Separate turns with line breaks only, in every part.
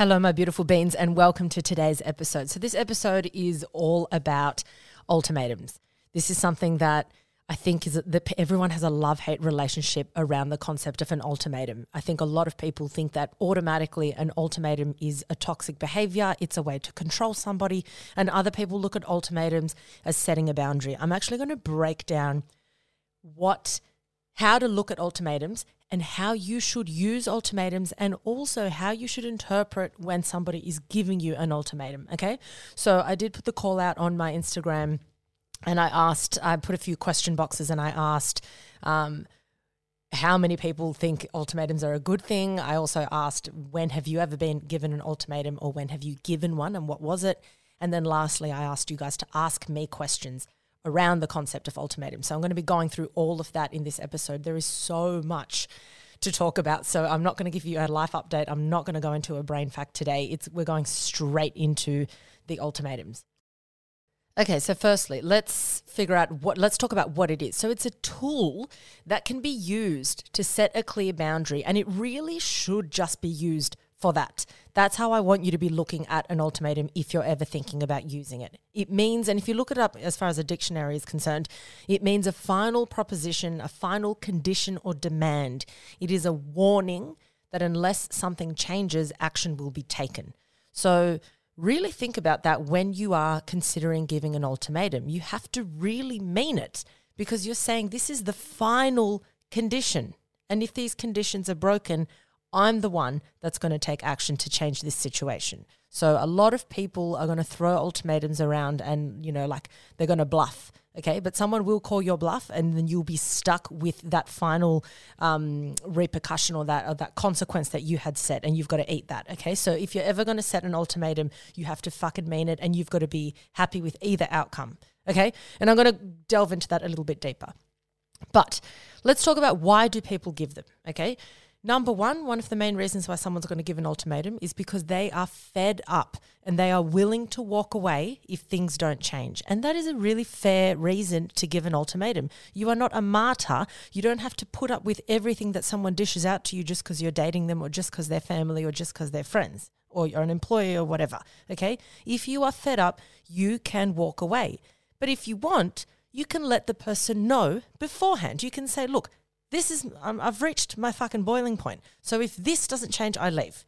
Hello, my beautiful beans, and welcome to today's episode. So, this episode is all about ultimatums. This is something that I think is that everyone has a love hate relationship around the concept of an ultimatum. I think a lot of people think that automatically an ultimatum is a toxic behavior, it's a way to control somebody, and other people look at ultimatums as setting a boundary. I'm actually going to break down what how to look at ultimatums and how you should use ultimatums and also how you should interpret when somebody is giving you an ultimatum. Okay. So I did put the call out on my Instagram and I asked, I put a few question boxes and I asked, um, how many people think ultimatums are a good thing. I also asked, when have you ever been given an ultimatum or when have you given one and what was it? And then lastly, I asked you guys to ask me questions around the concept of ultimatum. So I'm going to be going through all of that in this episode. There is so much to talk about. So I'm not going to give you a life update. I'm not going to go into a brain fact today. It's we're going straight into the ultimatums. Okay, so firstly, let's figure out what let's talk about what it is. So it's a tool that can be used to set a clear boundary and it really should just be used for that. That's how I want you to be looking at an ultimatum if you're ever thinking about using it. It means, and if you look it up as far as a dictionary is concerned, it means a final proposition, a final condition or demand. It is a warning that unless something changes, action will be taken. So, really think about that when you are considering giving an ultimatum. You have to really mean it because you're saying this is the final condition. And if these conditions are broken, I'm the one that's going to take action to change this situation. So a lot of people are going to throw ultimatums around and, you know, like they're going to bluff. Okay. But someone will call your bluff and then you'll be stuck with that final um, repercussion or that, or that consequence that you had set and you've got to eat that. Okay. So if you're ever going to set an ultimatum, you have to fucking mean it and you've got to be happy with either outcome. Okay. And I'm going to delve into that a little bit deeper. But let's talk about why do people give them? Okay. Number one, one of the main reasons why someone's going to give an ultimatum is because they are fed up and they are willing to walk away if things don't change. And that is a really fair reason to give an ultimatum. You are not a martyr. You don't have to put up with everything that someone dishes out to you just because you're dating them or just because they're family or just because they're friends or you're an employee or whatever. Okay? If you are fed up, you can walk away. But if you want, you can let the person know beforehand. You can say, look, this is, um, I've reached my fucking boiling point. So if this doesn't change, I leave.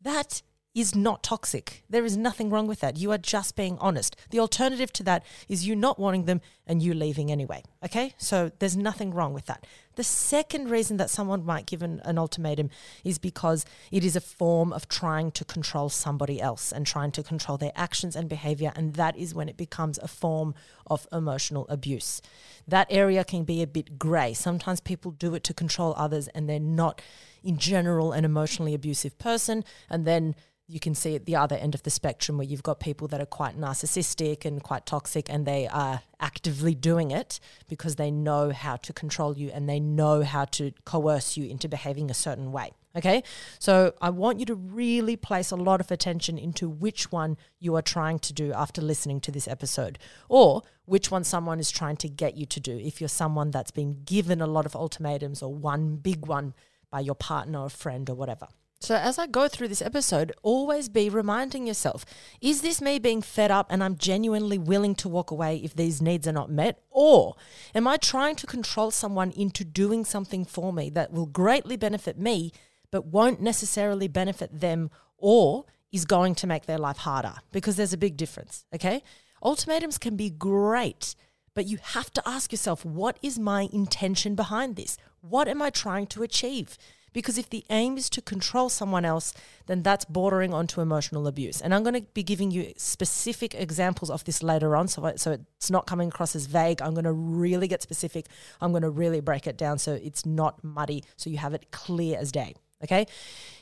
That is not toxic. There is nothing wrong with that. You are just being honest. The alternative to that is you not wanting them and you leaving anyway. Okay? So there's nothing wrong with that. The second reason that someone might give an, an, ultimatum is because it is a form of trying to control somebody else and trying to control their actions and behavior. And that is when it becomes a form of emotional abuse. That area can be a bit grey. Sometimes people do it to control others and they're not, in general, an emotionally abusive person. And then you can see at the other end of the spectrum where you've got people that are quite narcissistic and quite toxic and they are actively doing it because they know how to control you and they know how to coerce you into behaving a certain way. Okay, so I want you to really place a lot of attention into which one you are trying to do after listening to this episode, or which one someone is trying to get you to do. If you're someone that's been given a lot of ultimatums or one big one by your partner or friend or whatever. So, as I go through this episode, always be reminding yourself is this me being fed up and I'm genuinely willing to walk away if these needs are not met? Or am I trying to control someone into doing something for me that will greatly benefit me, but won't necessarily benefit them or is going to make their life harder? Because there's a big difference, okay? Ultimatums can be great, but you have to ask yourself what is my intention behind this? What am I trying to achieve? Because if the aim is to control someone else, then that's bordering onto emotional abuse. And I'm going to be giving you specific examples of this later on. So, so it's not coming across as vague. I'm going to really get specific. I'm going to really break it down so it's not muddy, so you have it clear as day. Okay.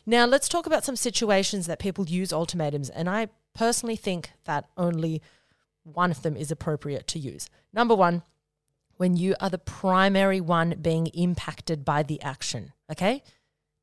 Now, let's talk about some situations that people use ultimatums. And I personally think that only one of them is appropriate to use. Number one, when you are the primary one being impacted by the action. Okay.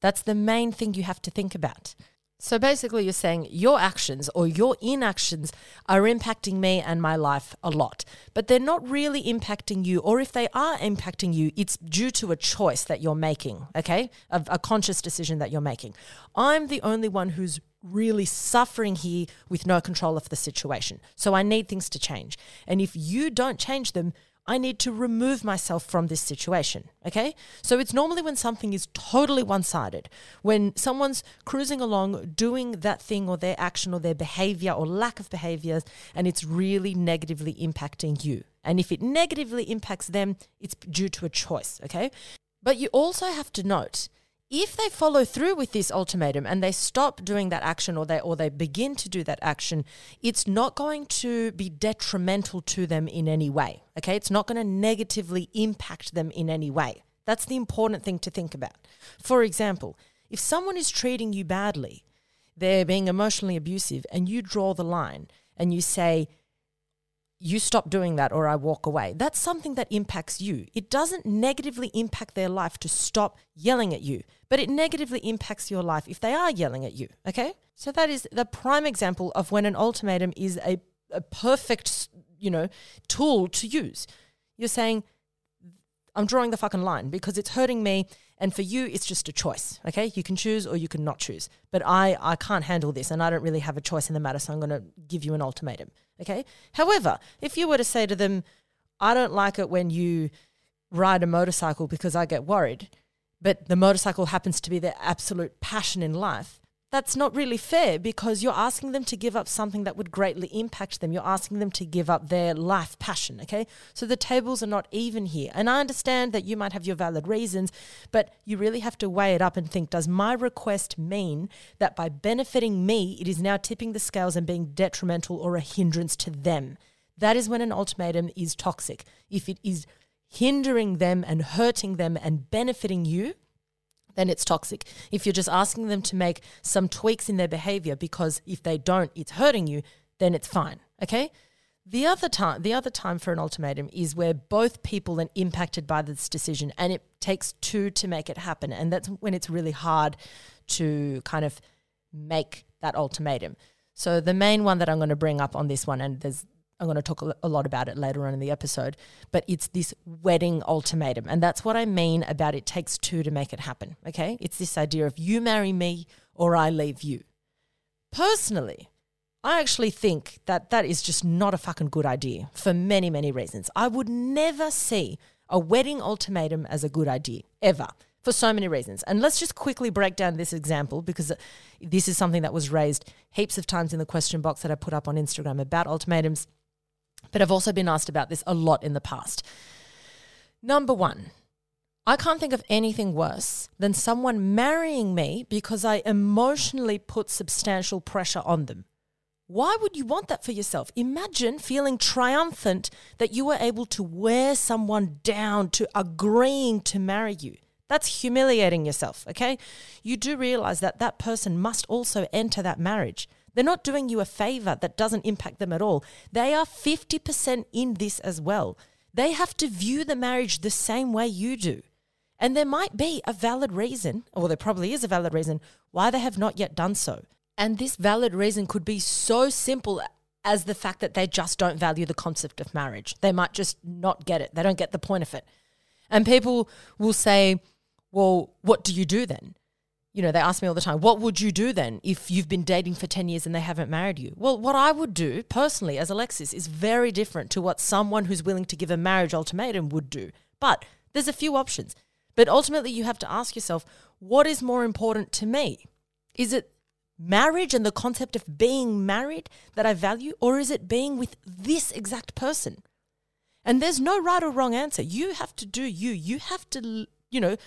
That's the main thing you have to think about. So basically, you're saying your actions or your inactions are impacting me and my life a lot, but they're not really impacting you. Or if they are impacting you, it's due to a choice that you're making, okay? A, a conscious decision that you're making. I'm the only one who's really suffering here with no control of the situation. So I need things to change. And if you don't change them, I need to remove myself from this situation. Okay. So it's normally when something is totally one sided, when someone's cruising along doing that thing or their action or their behavior or lack of behaviors, and it's really negatively impacting you. And if it negatively impacts them, it's due to a choice. Okay. But you also have to note if they follow through with this ultimatum and they stop doing that action or they or they begin to do that action it's not going to be detrimental to them in any way okay? It's not going to negatively impact them in any way. That's the important thing to think about. For example if someone is treating you badly they're being emotionally abusive and you draw the line and you say you stop doing that or I walk away. That's something that impacts you. It doesn't negatively impact their life to stop yelling at you, but it negatively impacts your life if they are yelling at you. Okay? So that is the prime example of when an ultimatum is a, a perfect, you know, tool to use. You're saying, I'm drawing the fucking line because it's hurting me. And for you, it's just a choice. Okay. You can choose or you can not choose. But I, I can't handle this and I don't really have a choice in the matter. So I'm going to give you an ultimatum. Okay. However, if you were to say to them, I don't like it when you ride a motorcycle because I get worried, but the motorcycle happens to be their absolute passion in life, that's not really fair because you're asking them to give up something that would greatly impact them. You're asking them to give up their life passion, okay? So the tables are not even here. And I understand that you might have your valid reasons, but you really have to weigh it up and think does my request mean that by benefiting me, it is now tipping the scales and being detrimental or a hindrance to them? That is when an ultimatum is toxic. If it is hindering them and hurting them and benefiting you, then it's toxic. If you're just asking them to make some tweaks in their behavior because if they don't, it's hurting you, then it's fine. Okay? The other time, the other time for an ultimatum is where both people are impacted by this decision, and it takes two to make it happen, and that's when it's really hard to kind of make that ultimatum. So the main one that I'm going to bring up on this one, and there's I'm going to talk a lot about it later on in the episode, but it's this wedding ultimatum. And that's what I mean about it takes two to make it happen. Okay. It's this idea of you marry me or I leave you. Personally, I actually think that that is just not a fucking good idea for many, many reasons. I would never see a wedding ultimatum as a good idea, ever, for so many reasons. And let's just quickly break down this example because this is something that was raised heaps of times in the question box that I put up on Instagram about ultimatums. But I've also been asked about this a lot in the past. Number one, I can't think of anything worse than someone marrying me because I emotionally put substantial pressure on them. Why would you want that for yourself? Imagine feeling triumphant that you were able to wear someone down to agreeing to marry you. That's humiliating yourself, okay? You do realize that that person must also enter that marriage. They're not doing you a favor that doesn't impact them at all. They are 50% in this as well. They have to view the marriage the same way you do. And there might be a valid reason, or there probably is a valid reason, why they have not yet done so. And this valid reason could be so simple as the fact that they just don't value the concept of marriage. They might just not get it, they don't get the point of it. And people will say, well, what do you do then? You know, they ask me all the time, what would you do then if you've been dating for 10 years and they haven't married you? Well, what I would do personally as Alexis is very different to what someone who's willing to give a marriage ultimatum would do. But there's a few options. But ultimately, you have to ask yourself, what is more important to me? Is it marriage and the concept of being married that I value, or is it being with this exact person? And there's no right or wrong answer. You have to do you. You have to, you know,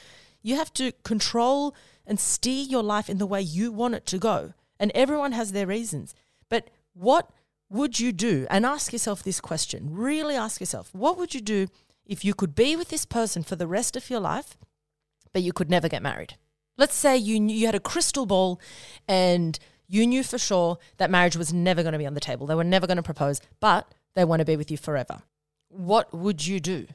you have to control and steer your life in the way you want it to go. And everyone has their reasons. But what would you do? And ask yourself this question really ask yourself, what would you do if you could be with this person for the rest of your life, but you could never get married? Let's say you, knew, you had a crystal ball and you knew for sure that marriage was never going to be on the table. They were never going to propose, but they want to be with you forever. What would you do?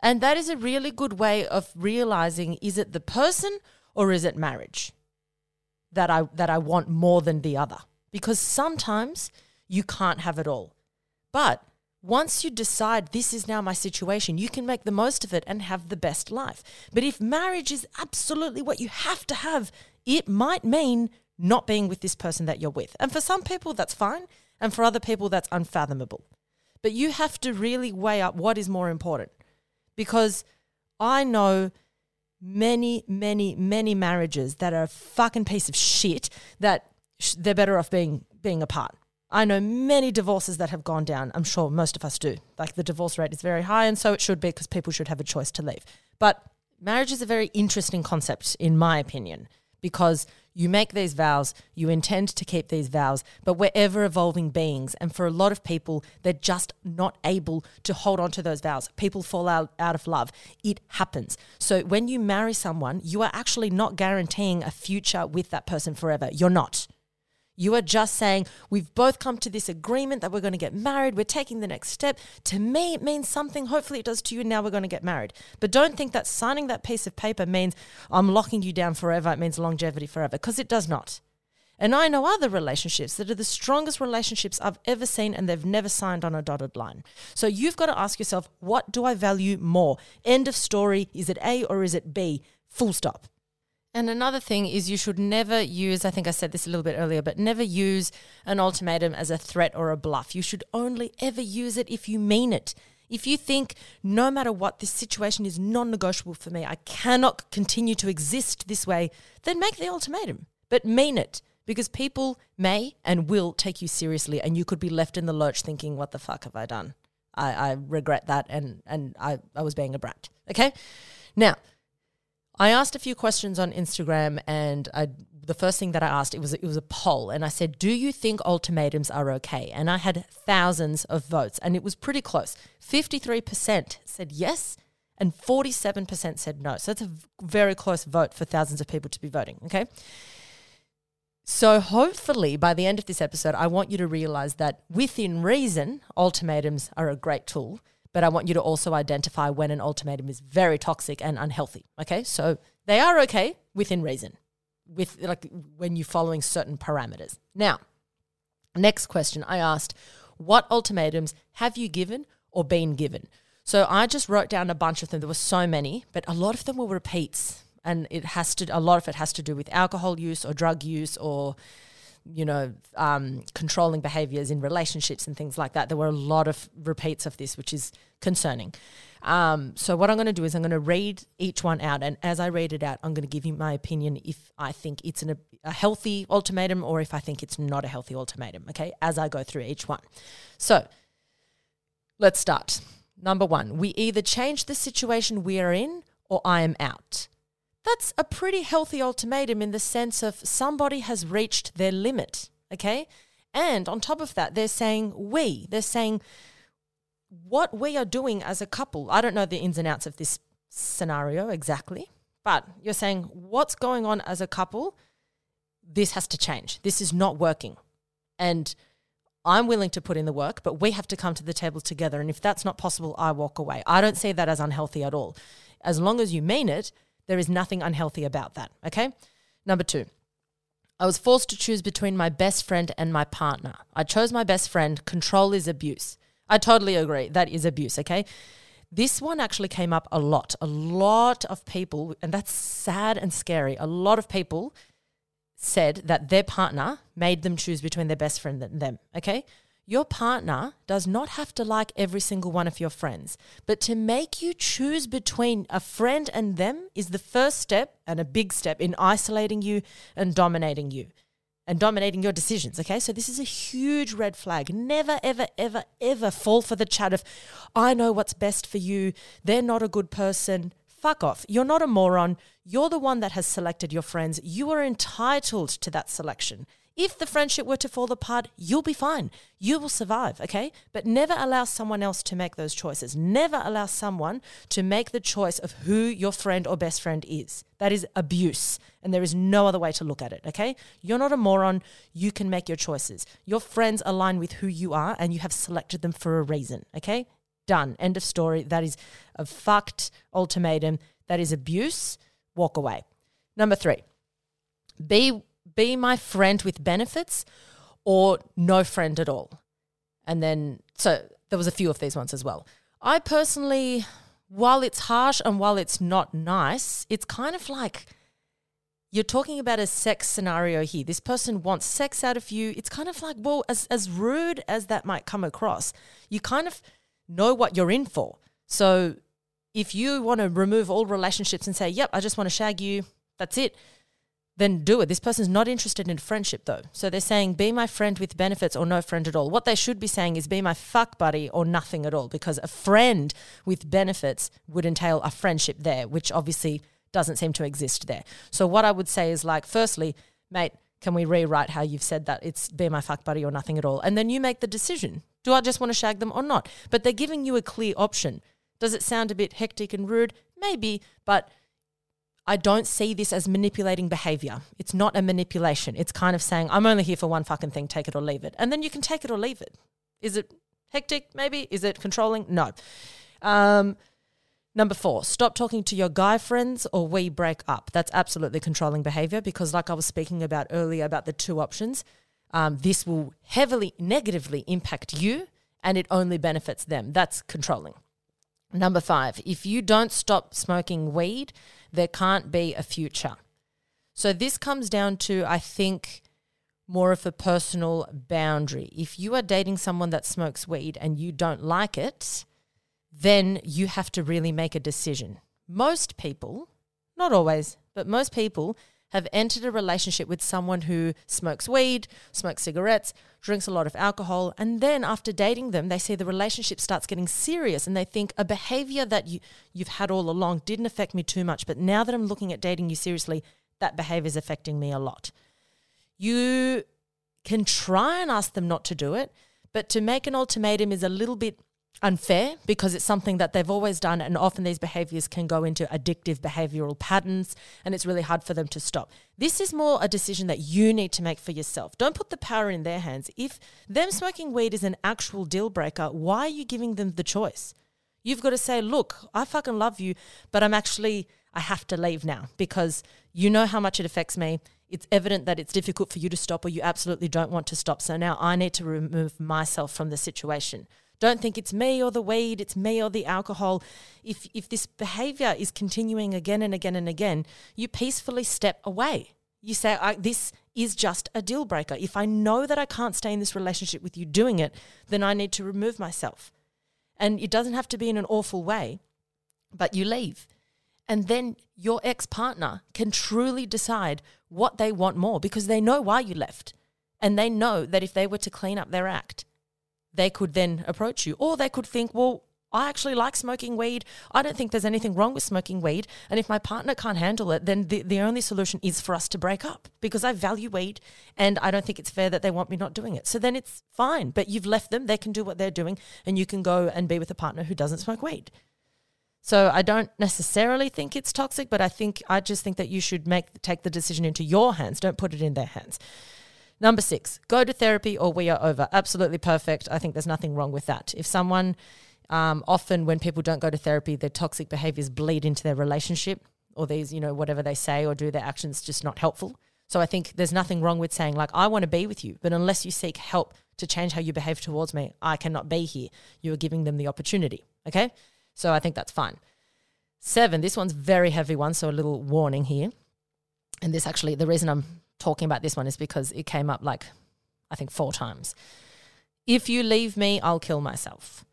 And that is a really good way of realizing is it the person or is it marriage that I that I want more than the other? Because sometimes you can't have it all. But once you decide this is now my situation, you can make the most of it and have the best life. But if marriage is absolutely what you have to have, it might mean not being with this person that you're with. And for some people, that's fine. And for other people, that's unfathomable. But you have to really weigh up what is more important. Because I know many, many, many marriages that are a fucking piece of shit that sh- they're better off being being apart. I know many divorces that have gone down. I'm sure most of us do. Like the divorce rate is very high, and so it should be because people should have a choice to leave. But marriage is a very interesting concept, in my opinion, because you make these vows, you intend to keep these vows, but we're ever evolving beings. And for a lot of people, they're just not able to hold on to those vows. People fall out, out of love. It happens. So when you marry someone, you are actually not guaranteeing a future with that person forever. You're not. You are just saying, we've both come to this agreement that we're going to get married. We're taking the next step. To me, it means something. Hopefully, it does to you. Now we're going to get married. But don't think that signing that piece of paper means I'm locking you down forever. It means longevity forever, because it does not. And I know other relationships that are the strongest relationships I've ever seen, and they've never signed on a dotted line. So you've got to ask yourself, what do I value more? End of story. Is it A or is it B? Full stop. And another thing is you should never use, I think I said this a little bit earlier, but never use an ultimatum as a threat or a bluff. You should only ever use it if you mean it. If you think, no matter what, this situation is non negotiable for me, I cannot continue to exist this way, then make the ultimatum. But mean it because people may and will take you seriously and you could be left in the lurch thinking, what the fuck have I done? I, I regret that and, and I, I was being a brat. Okay? Now, I asked a few questions on Instagram, and I, the first thing that I asked it was it was a poll, and I said, "Do you think ultimatums are okay?" And I had thousands of votes, and it was pretty close. Fifty three percent said yes, and forty seven percent said no. So it's a very close vote for thousands of people to be voting. Okay. So hopefully by the end of this episode, I want you to realize that within reason, ultimatums are a great tool but I want you to also identify when an ultimatum is very toxic and unhealthy. Okay, so they are okay within reason, with like when you're following certain parameters. Now, next question I asked, what ultimatums have you given or been given? So I just wrote down a bunch of them. There were so many, but a lot of them were repeats, and it has to. A lot of it has to do with alcohol use or drug use or you know, um, controlling behaviors in relationships and things like that. There were a lot of repeats of this, which is concerning. Um, so, what I'm going to do is I'm going to read each one out. And as I read it out, I'm going to give you my opinion if I think it's an, a healthy ultimatum or if I think it's not a healthy ultimatum, okay, as I go through each one. So, let's start. Number one, we either change the situation we are in or I am out that's a pretty healthy ultimatum in the sense of somebody has reached their limit, okay? And on top of that, they're saying we, they're saying what we are doing as a couple. I don't know the ins and outs of this scenario exactly, but you're saying what's going on as a couple, this has to change. This is not working. And I'm willing to put in the work, but we have to come to the table together. And if that's not possible, I walk away. I don't see that as unhealthy at all. As long as you mean it, there is nothing unhealthy about that. Okay. Number two, I was forced to choose between my best friend and my partner. I chose my best friend. Control is abuse. I totally agree. That is abuse. Okay. This one actually came up a lot. A lot of people, and that's sad and scary. A lot of people said that their partner made them choose between their best friend and them. Okay. Your partner does not have to like every single one of your friends, but to make you choose between a friend and them is the first step and a big step in isolating you and dominating you and dominating your decisions. Okay, so this is a huge red flag. Never, ever, ever, ever fall for the chat of, I know what's best for you. They're not a good person. Fuck off. You're not a moron. You're the one that has selected your friends. You are entitled to that selection. If the friendship were to fall apart, you'll be fine. You will survive, okay? But never allow someone else to make those choices. Never allow someone to make the choice of who your friend or best friend is. That is abuse. And there is no other way to look at it, okay? You're not a moron. You can make your choices. Your friends align with who you are and you have selected them for a reason, okay? Done. End of story. That is a fucked ultimatum. That is abuse. Walk away. Number three, be be my friend with benefits or no friend at all. And then, so there was a few of these ones as well. I personally, while it's harsh and while it's not nice, it's kind of like you're talking about a sex scenario here. This person wants sex out of you. It's kind of like, well, as, as rude as that might come across, you kind of know what you're in for. So if you want to remove all relationships and say, yep, I just want to shag you, that's it, then do it. This person's not interested in friendship though. So they're saying, be my friend with benefits or no friend at all. What they should be saying is, be my fuck buddy or nothing at all, because a friend with benefits would entail a friendship there, which obviously doesn't seem to exist there. So what I would say is like, firstly, mate, can we rewrite how you've said that? It's be my fuck buddy or nothing at all. And then you make the decision. Do I just want to shag them or not? But they're giving you a clear option. Does it sound a bit hectic and rude? Maybe, but I don't see this as manipulating behavior. It's not a manipulation. It's kind of saying, I'm only here for one fucking thing, take it or leave it. And then you can take it or leave it. Is it hectic? Maybe. Is it controlling? No. Um, number four, stop talking to your guy friends or we break up. That's absolutely controlling behavior because, like I was speaking about earlier about the two options, um, this will heavily negatively impact you and it only benefits them. That's controlling. Number five, if you don't stop smoking weed, there can't be a future. So this comes down to, I think, more of a personal boundary. If you are dating someone that smokes weed and you don't like it, then you have to really make a decision. Most people, not always, but most people have entered a relationship with someone who smokes weed, smokes cigarettes, drinks a lot of alcohol, and then after dating them, they see the relationship starts getting serious and they think a behavior that you, you've had all along didn't affect me too much, but now that I'm looking at dating you seriously, that behavior is affecting me a lot. You can try and ask them not to do it, but to make an ultimatum is a little bit unfair because it's something that they've always done and often these behaviors can go into addictive behavioral patterns and it's really hard for them to stop. This is more a decision that you need to make for yourself. Don't put the power in their hands. If them smoking weed is an actual deal breaker, why are you giving them the choice? You've got to say, "Look, I fucking love you, but I'm actually I have to leave now because you know how much it affects me. It's evident that it's difficult for you to stop or you absolutely don't want to stop. So now I need to remove myself from the situation." Don't think it's me or the weed, it's me or the alcohol. If if this behavior is continuing again and again and again, you peacefully step away. You say, this is just a deal breaker. If I know that I can't stay in this relationship with you doing it, then I need to remove myself. And it doesn't have to be in an awful way, but you leave. And then your ex partner can truly decide what they want more because they know why you left. And they know that if they were to clean up their act, they could then approach you. Or they could think, well, I actually like smoking weed. I don't think there's anything wrong with smoking weed. And if my partner can't handle it, then the, the only solution is for us to break up because I value weed and I don't think it's fair that they want me not doing it. So then it's fine. But you've left them, they can do what they're doing, and you can go and be with a partner who doesn't smoke weed. So I don't necessarily think it's toxic, but I think I just think that you should make take the decision into your hands. Don't put it in their hands. Number six, go to therapy or we are over. Absolutely perfect. I think there's nothing wrong with that. If someone, um, often when people don't go to therapy, their toxic behaviors bleed into their relationship or these, you know, whatever they say or do, their actions just not helpful. So I think there's nothing wrong with saying, like, I want to be with you, but unless you seek help to change how you behave towards me, I cannot be here. You are giving them the opportunity. Okay. So I think that's fine. Seven, this one's very heavy one. So a little warning here. And this actually, the reason I'm talking about this one is because it came up like, I think, four times. If you leave me, I'll kill myself.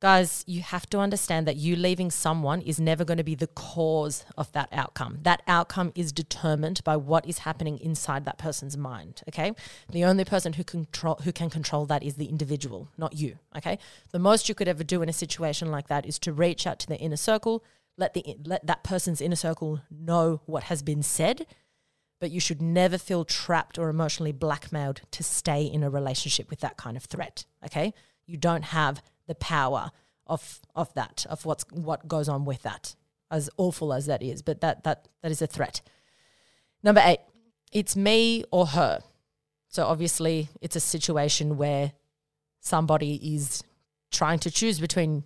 Guys, you have to understand that you leaving someone is never going to be the cause of that outcome. That outcome is determined by what is happening inside that person's mind, okay? The only person who control who can control that is the individual, not you, okay? The most you could ever do in a situation like that is to reach out to the inner circle, let the let that person's inner circle know what has been said but you should never feel trapped or emotionally blackmailed to stay in a relationship with that kind of threat. Okay, you don't have the power of of that of what's what goes on with that, as awful as that is. But that that that is a threat. Number eight, it's me or her. So obviously, it's a situation where somebody is trying to choose between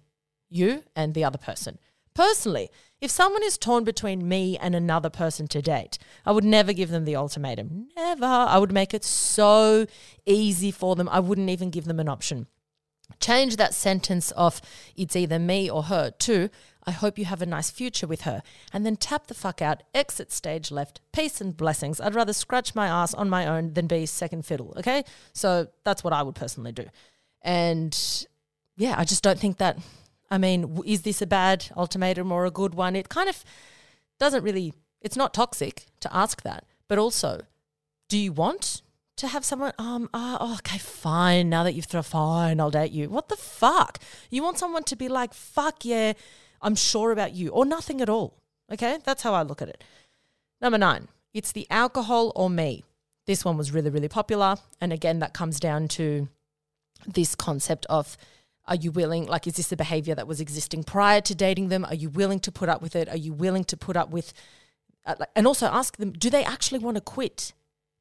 you and the other person. Personally, if someone is torn between me and another person to date, I would never give them the ultimatum. Never. I would make it so easy for them. I wouldn't even give them an option. Change that sentence of it's either me or her to I hope you have a nice future with her. And then tap the fuck out, exit stage left, peace and blessings. I'd rather scratch my ass on my own than be second fiddle. Okay. So that's what I would personally do. And yeah, I just don't think that. I mean, is this a bad ultimatum or a good one? It kind of doesn't really, it's not toxic to ask that. But also, do you want to have someone, um, oh, okay, fine. Now that you've thrown, fine, I'll date you. What the fuck? You want someone to be like, fuck yeah, I'm sure about you, or nothing at all. Okay, that's how I look at it. Number nine, it's the alcohol or me. This one was really, really popular. And again, that comes down to this concept of are you willing, like, is this a behavior that was existing prior to dating them? Are you willing to put up with it? Are you willing to put up with, uh, and also ask them, do they actually want to quit?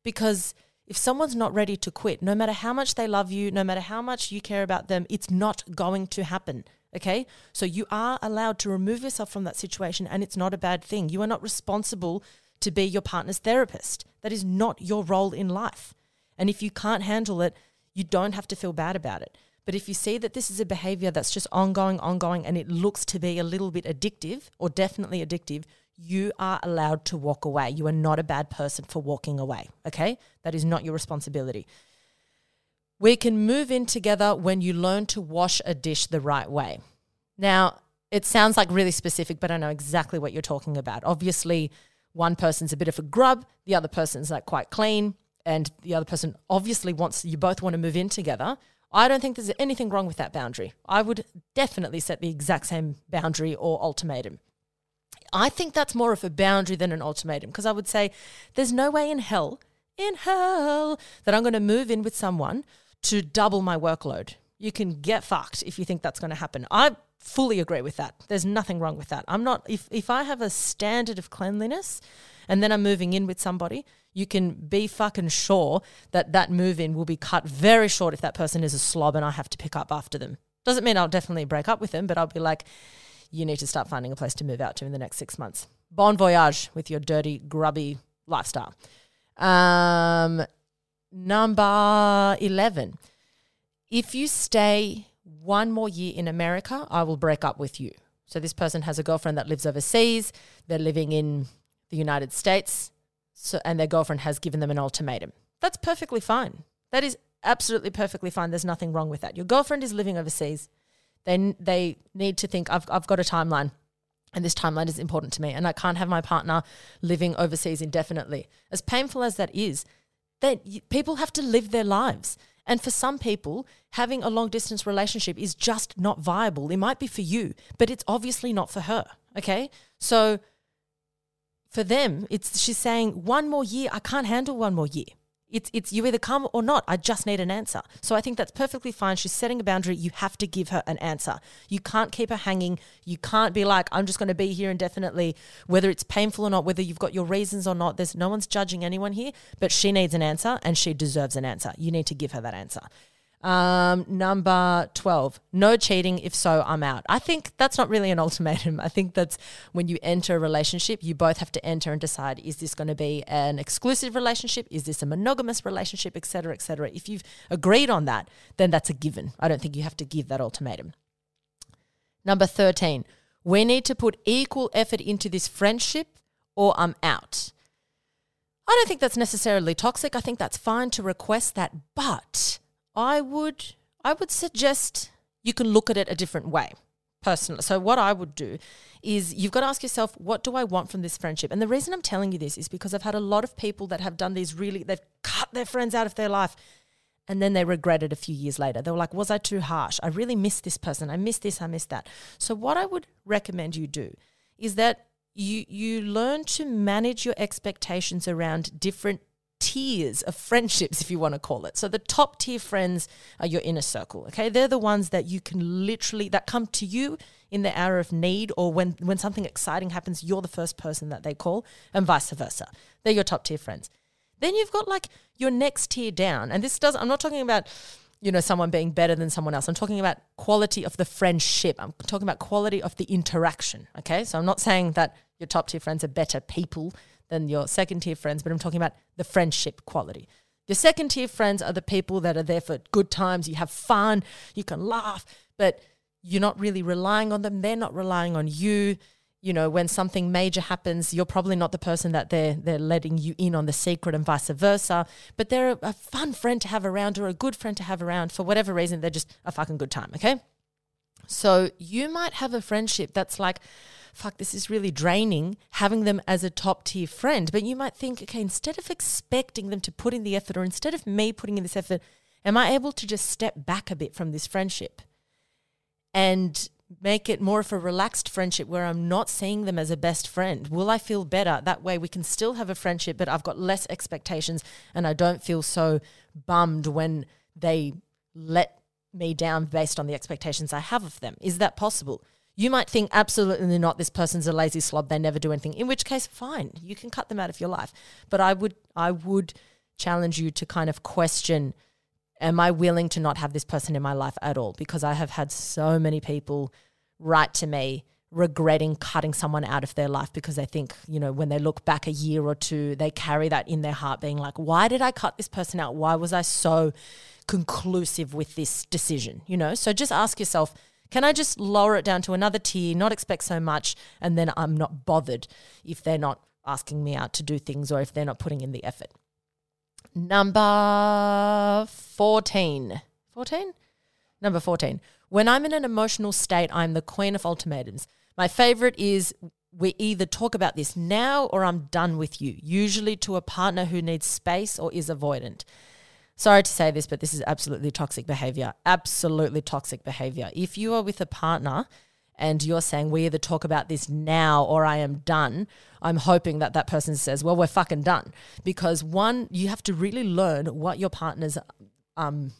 Because if someone's not ready to quit, no matter how much they love you, no matter how much you care about them, it's not going to happen. Okay. So you are allowed to remove yourself from that situation, and it's not a bad thing. You are not responsible to be your partner's therapist. That is not your role in life. And if you can't handle it, you don't have to feel bad about it. But if you see that this is a behavior that's just ongoing, ongoing, and it looks to be a little bit addictive or definitely addictive, you are allowed to walk away. You are not a bad person for walking away. Okay. That is not your responsibility. We can move in together when you learn to wash a dish the right way. Now, it sounds like really specific, but I know exactly what you're talking about. Obviously, one person's a bit of a grub, the other person's like quite clean, and the other person obviously wants you both want to move in together. I don't think there's anything wrong with that boundary. I would definitely set the exact same boundary or ultimatum. I think that's more of a boundary than an ultimatum because I would say there's no way in hell, in hell, that I'm going to move in with someone to double my workload. You can get fucked if you think that's going to happen. I fully agree with that. There's nothing wrong with that. I'm not if if I have a standard of cleanliness and then I'm moving in with somebody, you can be fucking sure that that move in will be cut very short if that person is a slob and I have to pick up after them. Doesn't mean I'll definitely break up with them, but I'll be like, you need to start finding a place to move out to in the next six months. Bon voyage with your dirty, grubby lifestyle. Um, number 11. If you stay one more year in America, I will break up with you. So this person has a girlfriend that lives overseas. They're living in the United States. So, and their girlfriend has given them an ultimatum. That's perfectly fine. That is absolutely perfectly fine. There's nothing wrong with that. Your girlfriend is living overseas. They they need to think I've I've got a timeline and this timeline is important to me and I can't have my partner living overseas indefinitely. As painful as that is, that people have to live their lives. And for some people, having a long distance relationship is just not viable. It might be for you, but it's obviously not for her. Okay? So for them, it's she's saying one more year, I can't handle one more year. It's it's you either come or not. I just need an answer. So I think that's perfectly fine. She's setting a boundary. You have to give her an answer. You can't keep her hanging. You can't be like, I'm just going to be here indefinitely, whether it's painful or not, whether you've got your reasons or not. There's no one's judging anyone here, but she needs an answer and she deserves an answer. You need to give her that answer. Um, number 12, no cheating. If so, I'm out. I think that's not really an ultimatum. I think that's when you enter a relationship, you both have to enter and decide is this going to be an exclusive relationship? Is this a monogamous relationship, etc., etc. If you've agreed on that, then that's a given. I don't think you have to give that ultimatum. Number 13, we need to put equal effort into this friendship or I'm out. I don't think that's necessarily toxic. I think that's fine to request that, but I would I would suggest you can look at it a different way personally. So what I would do is you've got to ask yourself, what do I want from this friendship? And the reason I'm telling you this is because I've had a lot of people that have done these really they've cut their friends out of their life and then they regret it a few years later. They were like, was I too harsh? I really miss this person. I miss this, I miss that. So what I would recommend you do is that you you learn to manage your expectations around different tiers of friendships, if you want to call it. So the top tier friends are your inner circle. Okay, they're the ones that you can literally that come to you in the hour of need or when when something exciting happens, you're the first person that they call, and vice versa. They're your top tier friends. Then you've got like your next tier down, and this does. I'm not talking about you know someone being better than someone else i'm talking about quality of the friendship i'm talking about quality of the interaction okay so i'm not saying that your top tier friends are better people than your second tier friends, but I'm talking about the friendship quality. Your second tier friends are the people that are there for good times, you have fun, you can laugh, but you're not really relying on them, they're not relying on you. You know, when something major happens, you're probably not the person that they're they're letting you in on the secret and vice versa. But they're a, a fun friend to have around or a good friend to have around for whatever reason. They're just a fucking good time, okay? So you might have a friendship that's like, fuck, this is really draining having them as a top tier friend. But you might think, okay, instead of expecting them to put in the effort or instead of me putting in this effort, am I able to just step back a bit from this friendship and make it more of a relaxed friendship where I'm not seeing them as a best friend? Will I feel better? That way we can still have a friendship, but I've got less expectations and I don't feel so bummed when they let me down based on the expectations I have of them. Is that possible? You might think absolutely not this person's a lazy slob, they never do anything. In which case fine, you can cut them out of your life. But I would I would challenge you to kind of question am I willing to not have this person in my life at all? Because I have had so many people write to me regretting cutting someone out of their life because they think, you know, when they look back a year or two, they carry that in their heart, being like, why did I cut this person out? Why was I so conclusive with this decision? You know, so just ask yourself, can I just lower it down to another tier, not expect so much, and then I'm not bothered if they're not asking me out to do things or if they're not putting in the effort? Number 14. 14? Number 14. When I'm in an emotional state, I'm the queen of ultimatums. My favorite is we either talk about this now or I'm done with you, usually to a partner who needs space or is avoidant. Sorry to say this, but this is absolutely toxic behavior. Absolutely toxic behavior. If you are with a partner and you're saying, we either talk about this now or I am done, I'm hoping that that person says, well, we're fucking done. Because one, you have to really learn what your partner's um,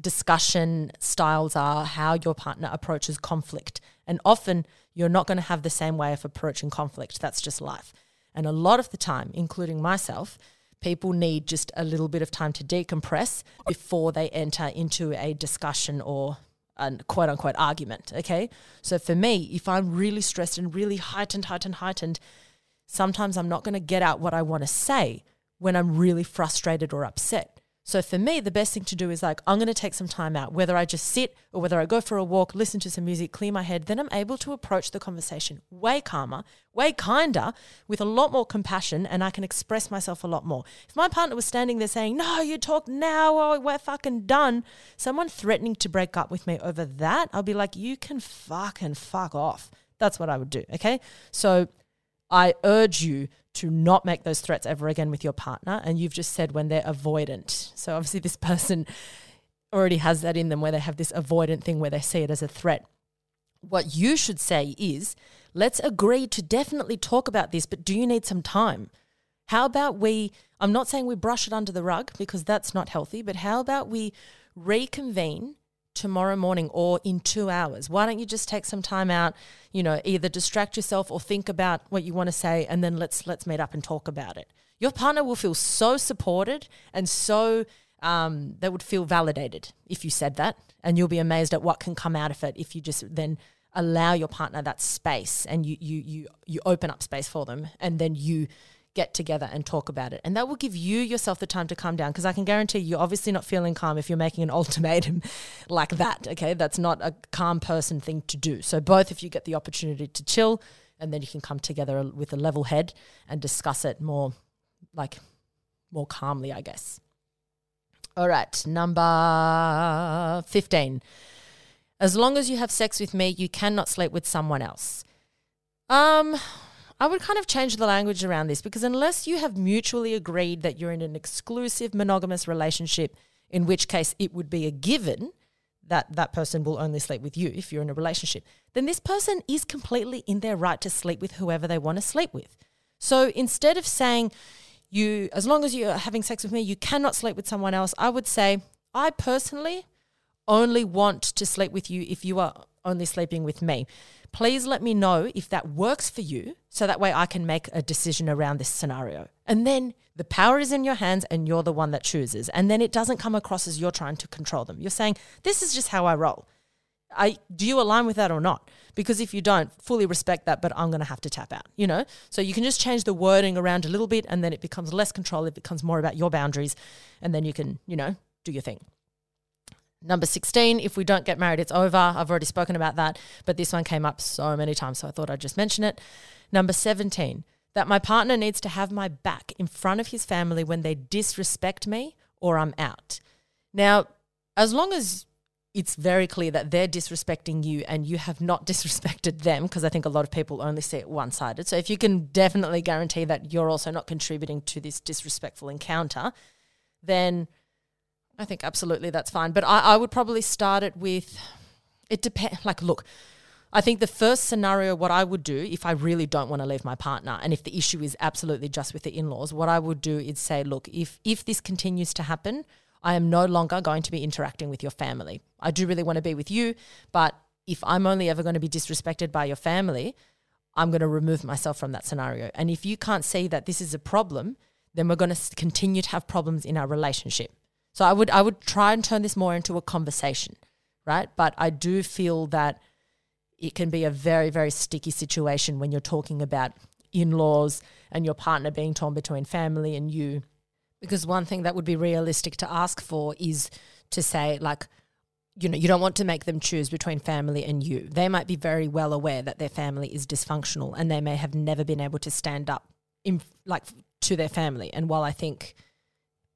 discussion styles are, how your partner approaches conflict. And often you're not going to have the same way of approaching conflict. That's just life. And a lot of the time, including myself, people need just a little bit of time to decompress before they enter into a discussion or a quote unquote argument. Okay. So for me, if I'm really stressed and really heightened, heightened, heightened, sometimes I'm not going to get out what I want to say when I'm really frustrated or upset. So for me, the best thing to do is like, I'm going to take some time out, whether I just sit or whether I go for a walk, listen to some music, clear my head, then I'm able to approach the conversation way calmer, way kinder, with a lot more compassion, and I can express myself a lot more. If my partner was standing there saying, No, you talk now, or we're fucking done, someone threatening to break up with me over that, I'll be like, You can fucking fuck off. That's what I would do. Okay. So I urge you to not make those threats ever again with your partner. And you've just said when they're avoidant. So obviously, this person already has that in them where they have this avoidant thing where they see it as a threat. What you should say is, let's agree to definitely talk about this, but do you need some time? How about we, I'm not saying we brush it under the rug because that's not healthy, but how about we reconvene tomorrow morning or in two hours? Why don't you just take some time out, you know, either distract yourself or think about what you want to say and then let's let's meet up and talk about it. Your partner will feel so supported and so um, they would feel validated if you said that. And you'll be amazed at what can come out of it if you just then allow your partner that space and you you you you open up space for them and then you get together and talk about it. And that will give you yourself the time to calm down because I can guarantee you're obviously not feeling calm if you're making an ultimatum like that. Okay. That's not a calm person thing to do. So both of you get the opportunity to chill and then you can come together with a level head and discuss it more like more calmly, I guess. All right. Number 15. As long as you have sex with me, you cannot sleep with someone else. Um, I would kind of change the language around this because unless you have mutually agreed that you're in an exclusive monogamous relationship, in which case it would be a given that that person will only sleep with you if you're in a relationship, then this person is completely in their right to sleep with whoever they want to sleep with. So instead of saying, you, as long as you're having sex with me, you cannot sleep with someone else, I would say, I personally only want to sleep with you if you are only sleeping with me. Please let me know if that works for you so that way I can make a decision around this scenario. And then the power is in your hands and you're the one that chooses. And then it doesn't come across as you're trying to control them. You're saying, this is just how I roll. I, do you align with that or not? Because if you don't, fully respect that, but I'm going to have to tap out, you know? So you can just change the wording around a little bit and then it becomes less control. It becomes more about your boundaries and then you can, you know, do your thing. Number 16, if we don't get married, it's over. I've already spoken about that, but this one came up so many times, so I thought I'd just mention it. Number 17, that my partner needs to have my back in front of his family when they disrespect me or I'm out. Now, as long as it's very clear that they're disrespecting you and you have not disrespected them, because I think a lot of people only see it one sided. So if you can definitely guarantee that you're also not contributing to this disrespectful encounter, then I think absolutely that's fine. But I, I would probably start it with it depends. Like, look, I think the first scenario, what I would do if I really don't want to leave my partner, and if the issue is absolutely just with the in laws, what I would do is say, look, if if this continues to happen, I am no longer going to be interacting with your family. I do really want to be with you, but if I'm only ever going to be disrespected by your family, I'm going to remove myself from that scenario. And if you can't see that this is a problem, then we're going to continue to have problems in our relationship. So I would I would try and turn this more into a conversation, right? But I do feel that it can be a very very sticky situation when you're talking about in-laws and your partner being torn between family and you. Because one thing that would be realistic to ask for is to say like you know you don't want to make them choose between family and you. They might be very well aware that their family is dysfunctional and they may have never been able to stand up in like to their family. And while i think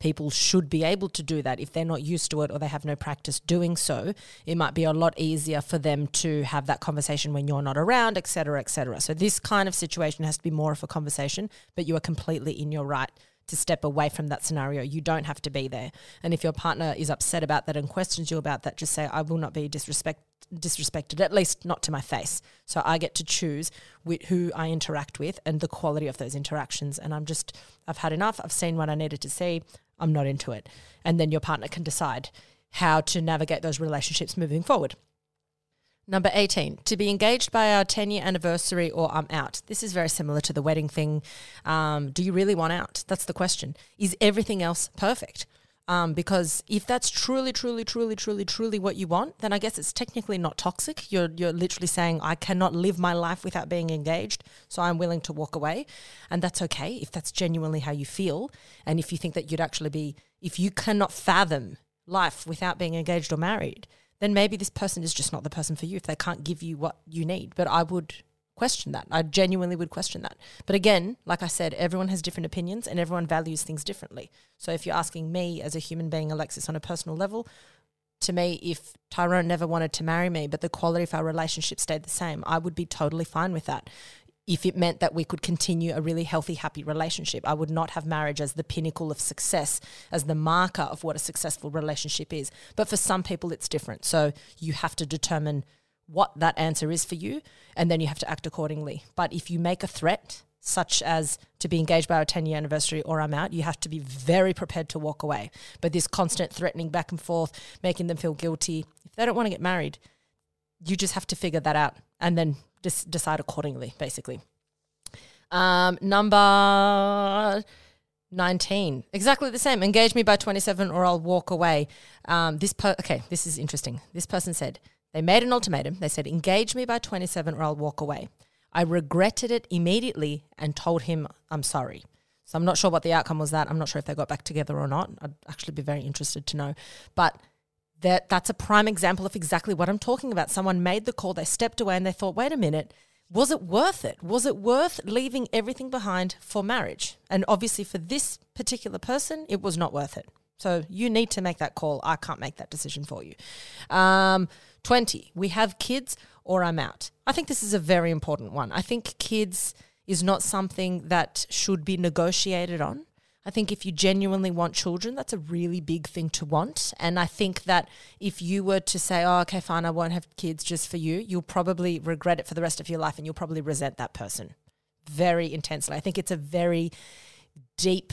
people should be able to do that if they're not used to it or they have no practice doing so it might be a lot easier for them to have that conversation when you're not around etc etc so this kind of situation has to be more of a conversation but you are completely in your right to step away from that scenario you don't have to be there and if your partner is upset about that and questions you about that just say i will not be disrespect disrespected, at least not to my face. So I get to choose with who I interact with and the quality of those interactions. And I'm just, I've had enough. I've seen what I needed to see. I'm not into it. And then your partner can decide how to navigate those relationships moving forward. Number 18, to be engaged by our 10 year anniversary or I'm out. This is very similar to the wedding thing. Um, do you really want out? That's the question. Is everything else perfect? Um, because if that's truly, truly, truly, truly, truly what you want, then I guess it's technically not toxic. You're you're literally saying I cannot live my life without being engaged, so I'm willing to walk away, and that's okay if that's genuinely how you feel, and if you think that you'd actually be, if you cannot fathom life without being engaged or married, then maybe this person is just not the person for you if they can't give you what you need. But I would question that. I genuinely would question that. But again, like I said, everyone has different opinions and everyone values things differently. So if you're asking me as a human being, Alexis, on a personal level, to me, if Tyrone never wanted to marry me, but the quality of our relationship stayed the same, I would be totally fine with that. If it meant that we could continue a really healthy, happy relationship, I would not have marriage as the pinnacle of success, as the marker of what a successful relationship is. But for some people, it's different. So you have to determine what that answer is for you, and then you have to act accordingly. But if you make a threat, such as to be engaged by our 10 year anniversary or I'm out, you have to be very prepared to walk away. But this constant threatening back and forth, making them feel guilty, if they don't want to get married, you just have to figure that out and then just decide accordingly, basically. Um, number 19 exactly the same engage me by 27 or i'll walk away um, this per- okay this is interesting this person said they made an ultimatum. They said, engage me by 27 or I'll walk away. I regretted it immediately and told him I'm sorry. So I'm not sure what the outcome was that. I'm not sure if they got back together or not. I'd actually be very interested to know. But that that's a prime example of exactly what I'm talking about. Someone made the call, they stepped away and they thought, wait a minute, was it worth it? Was it worth leaving everything behind for marriage? And obviously for this particular person, it was not worth it. So you need to make that call. I can't make that decision for you. Um, 20, we have kids or I'm out. I think this is a very important one. I think kids is not something that should be negotiated on. I think if you genuinely want children, that's a really big thing to want. And I think that if you were to say, oh, okay, fine, I won't have kids just for you, you'll probably regret it for the rest of your life and you'll probably resent that person very intensely. I think it's a very deep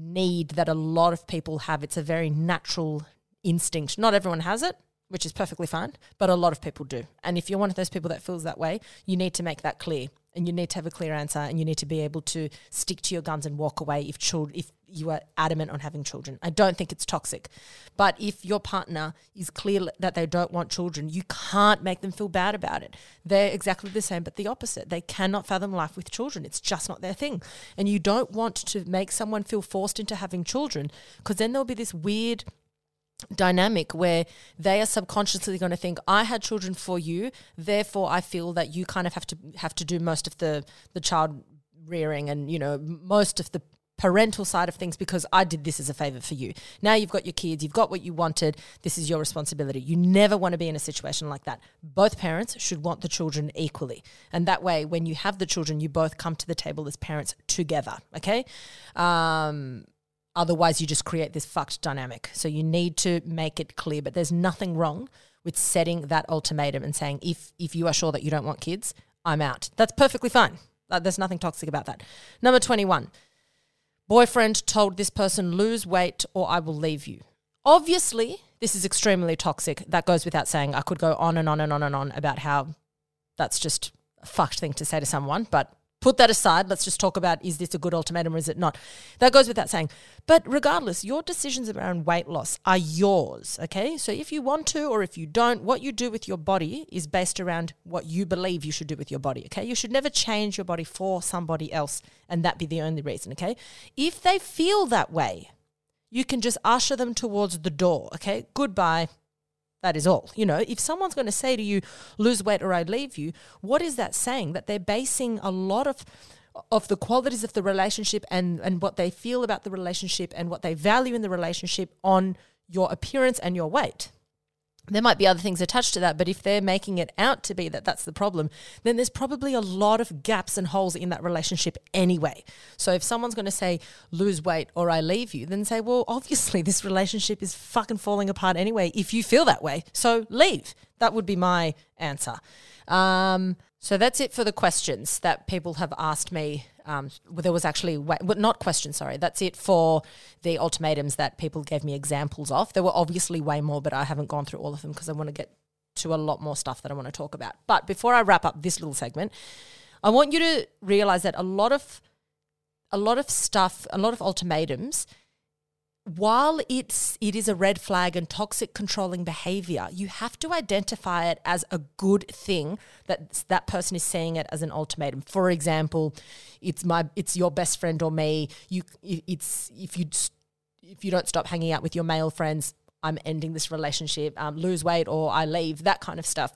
need that a lot of people have. It's a very natural instinct. Not everyone has it, which is perfectly fine, but a lot of people do. And if you're one of those people that feels that way, you need to make that clear. And you need to have a clear answer and you need to be able to stick to your guns and walk away if children if you are adamant on having children. I don't think it's toxic. But if your partner is clear that they don't want children, you can't make them feel bad about it. They're exactly the same, but the opposite. They cannot fathom life with children. It's just not their thing. And you don't want to make someone feel forced into having children because then there'll be this weird dynamic where they are subconsciously going to think I had children for you therefore I feel that you kind of have to have to do most of the the child rearing and you know most of the parental side of things because I did this as a favor for you. Now you've got your kids, you've got what you wanted, this is your responsibility. You never want to be in a situation like that. Both parents should want the children equally. And that way, when you have the children, you both come to the table as parents together, okay? Um, otherwise, you just create this fucked dynamic. So you need to make it clear, but there's nothing wrong with setting that ultimatum and saying, if, if you are sure that you don't want kids, I'm out. That's perfectly fine. There's nothing toxic about that. Number 21 Boyfriend told this person, lose weight or I will leave you. Obviously, this is extremely toxic. That goes without saying. I could go on and on and on and on about how that's just a fucked thing to say to someone, but put that aside. Let's just talk about is this a good ultimatum or is it not? That goes without saying. But regardless, your decisions around weight loss are yours. Okay. So if you want to or if you don't, what you do with your body is based around what you believe you should do with your body. Okay. You should never change your body for somebody else and that be the only reason. Okay. If they feel that way, you can just usher them towards the door. Okay. Goodbye. That is all. You know, if someone's going to say to you, lose weight or I leave you, what is that saying? That they're basing a lot of of the qualities of the relationship and, and what they feel about the relationship and what they value in the relationship on your appearance and your weight there might be other things attached to that, but if they're making it out to be that that's the problem, then there's probably a lot of gaps and holes in that relationship anyway. So if someone's going to say, lose weight or I leave you, then say, well, obviously this relationship is fucking falling apart anyway if you feel that way. So leave. That would be my answer. Um, so that's it for the questions that people have asked me um, there was actually well, not questions. Sorry, that's it for the ultimatums that people gave me examples of. There were obviously way more, but I haven't gone through all of them because I want to get to a lot more stuff that I want to talk about. But before I wrap up this little segment, I want you to realize that a lot of a lot of stuff, a lot of ultimatums while it's it is a red flag and toxic controlling behavior you have to identify it as a good thing that that person is seeing it as an ultimatum. For example it's my it's your best friend or me. You it's if you if you don't stop hanging out with your male friends i'm ending this relationship um, lose weight or i leave that kind of stuff.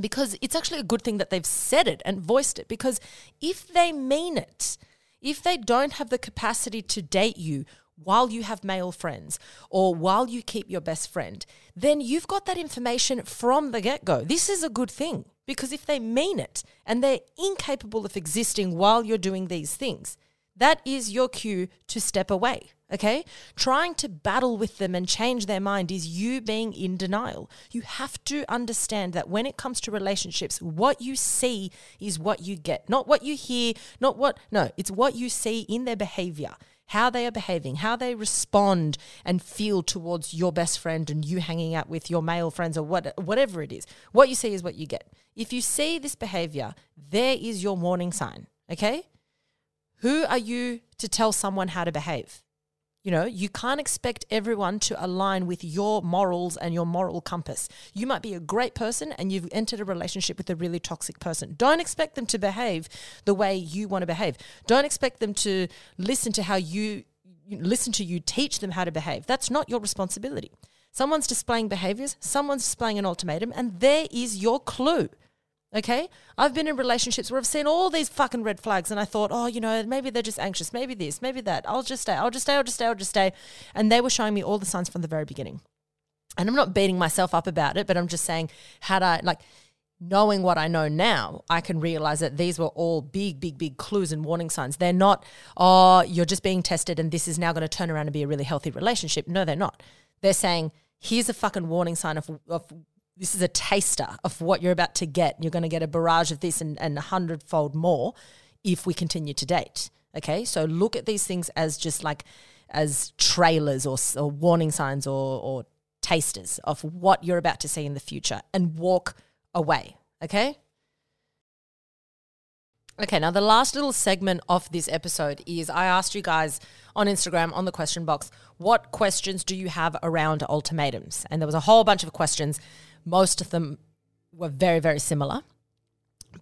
Because it's actually a good thing that they've said it and voiced it. Because if they mean it if they don't have the capacity to date you while you have male friends or while you keep your best friend, then you've got that information from the get go. This is a good thing because if they mean it and they're incapable of existing while you're doing these things, that is your cue to step away. Okay? Trying to battle with them and change their mind is you being in denial. You have to understand that when it comes to relationships, what you see is what you get, not what you hear, not what, no, it's what you see in their behavior how they are behaving, how they respond and feel towards your best friend and you hanging out with your male friends or what, whatever it is. What you see is what you get. If you see this behavior, there is your warning sign, okay? Who are you to tell someone how to behave? You know, you can't expect everyone to align with your morals and your moral compass. You might be a great person and you've entered a relationship with a really toxic person. Don't expect them to behave the way you want to behave. Don't expect them to listen to how you listen to you teach them how to behave. That's not your responsibility. Someone's displaying behaviors, someone's displaying an ultimatum, and there is your clue. Okay. I've been in relationships where I've seen all these fucking red flags and I thought, oh, you know, maybe they're just anxious. Maybe this, maybe that. I'll just stay. I'll just stay. I'll just stay. I'll just stay. And they were showing me all the signs from the very beginning. And I'm not beating myself up about it, but I'm just saying, had I, like, knowing what I know now, I can realize that these were all big, big, big clues and warning signs. They're not, oh, you're just being tested and this is now going to turn around and be a really healthy relationship. No, they're not. They're saying, here's a fucking warning sign of, of this is a taster of what you're about to get. You're going to get a barrage of this and, a hundredfold more if we continue to date. Okay, so look at these things as just like as trailers or, or warning signs or, or tasters of what you're about to see in the future and walk away. Okay. Okay, now the last little segment of this episode is I asked you guys on Instagram on the question box, what questions do you have around ultimatums? And there was a whole bunch of questions. Most of them were very, very similar.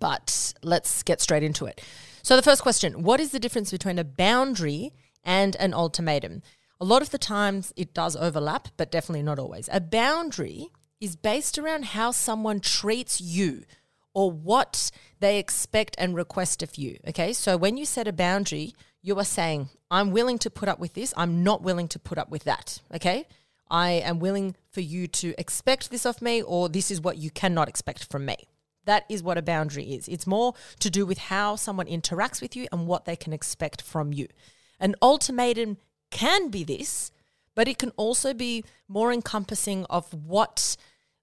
But let's get straight into it. So, the first question What is the difference between a boundary and an ultimatum? A lot of the times it does overlap, but definitely not always. A boundary is based around how someone treats you or what they expect and request of you. Okay. So when you set a boundary, you are saying, I'm willing to put up with this. I'm not willing to put up with that. Okay. I am willing for you to expect this of me, or this is what you cannot expect from me. That is what a boundary is. It's more to do with how someone interacts with you and what they can expect from you. An ultimatum can be this, but it can also be more encompassing of what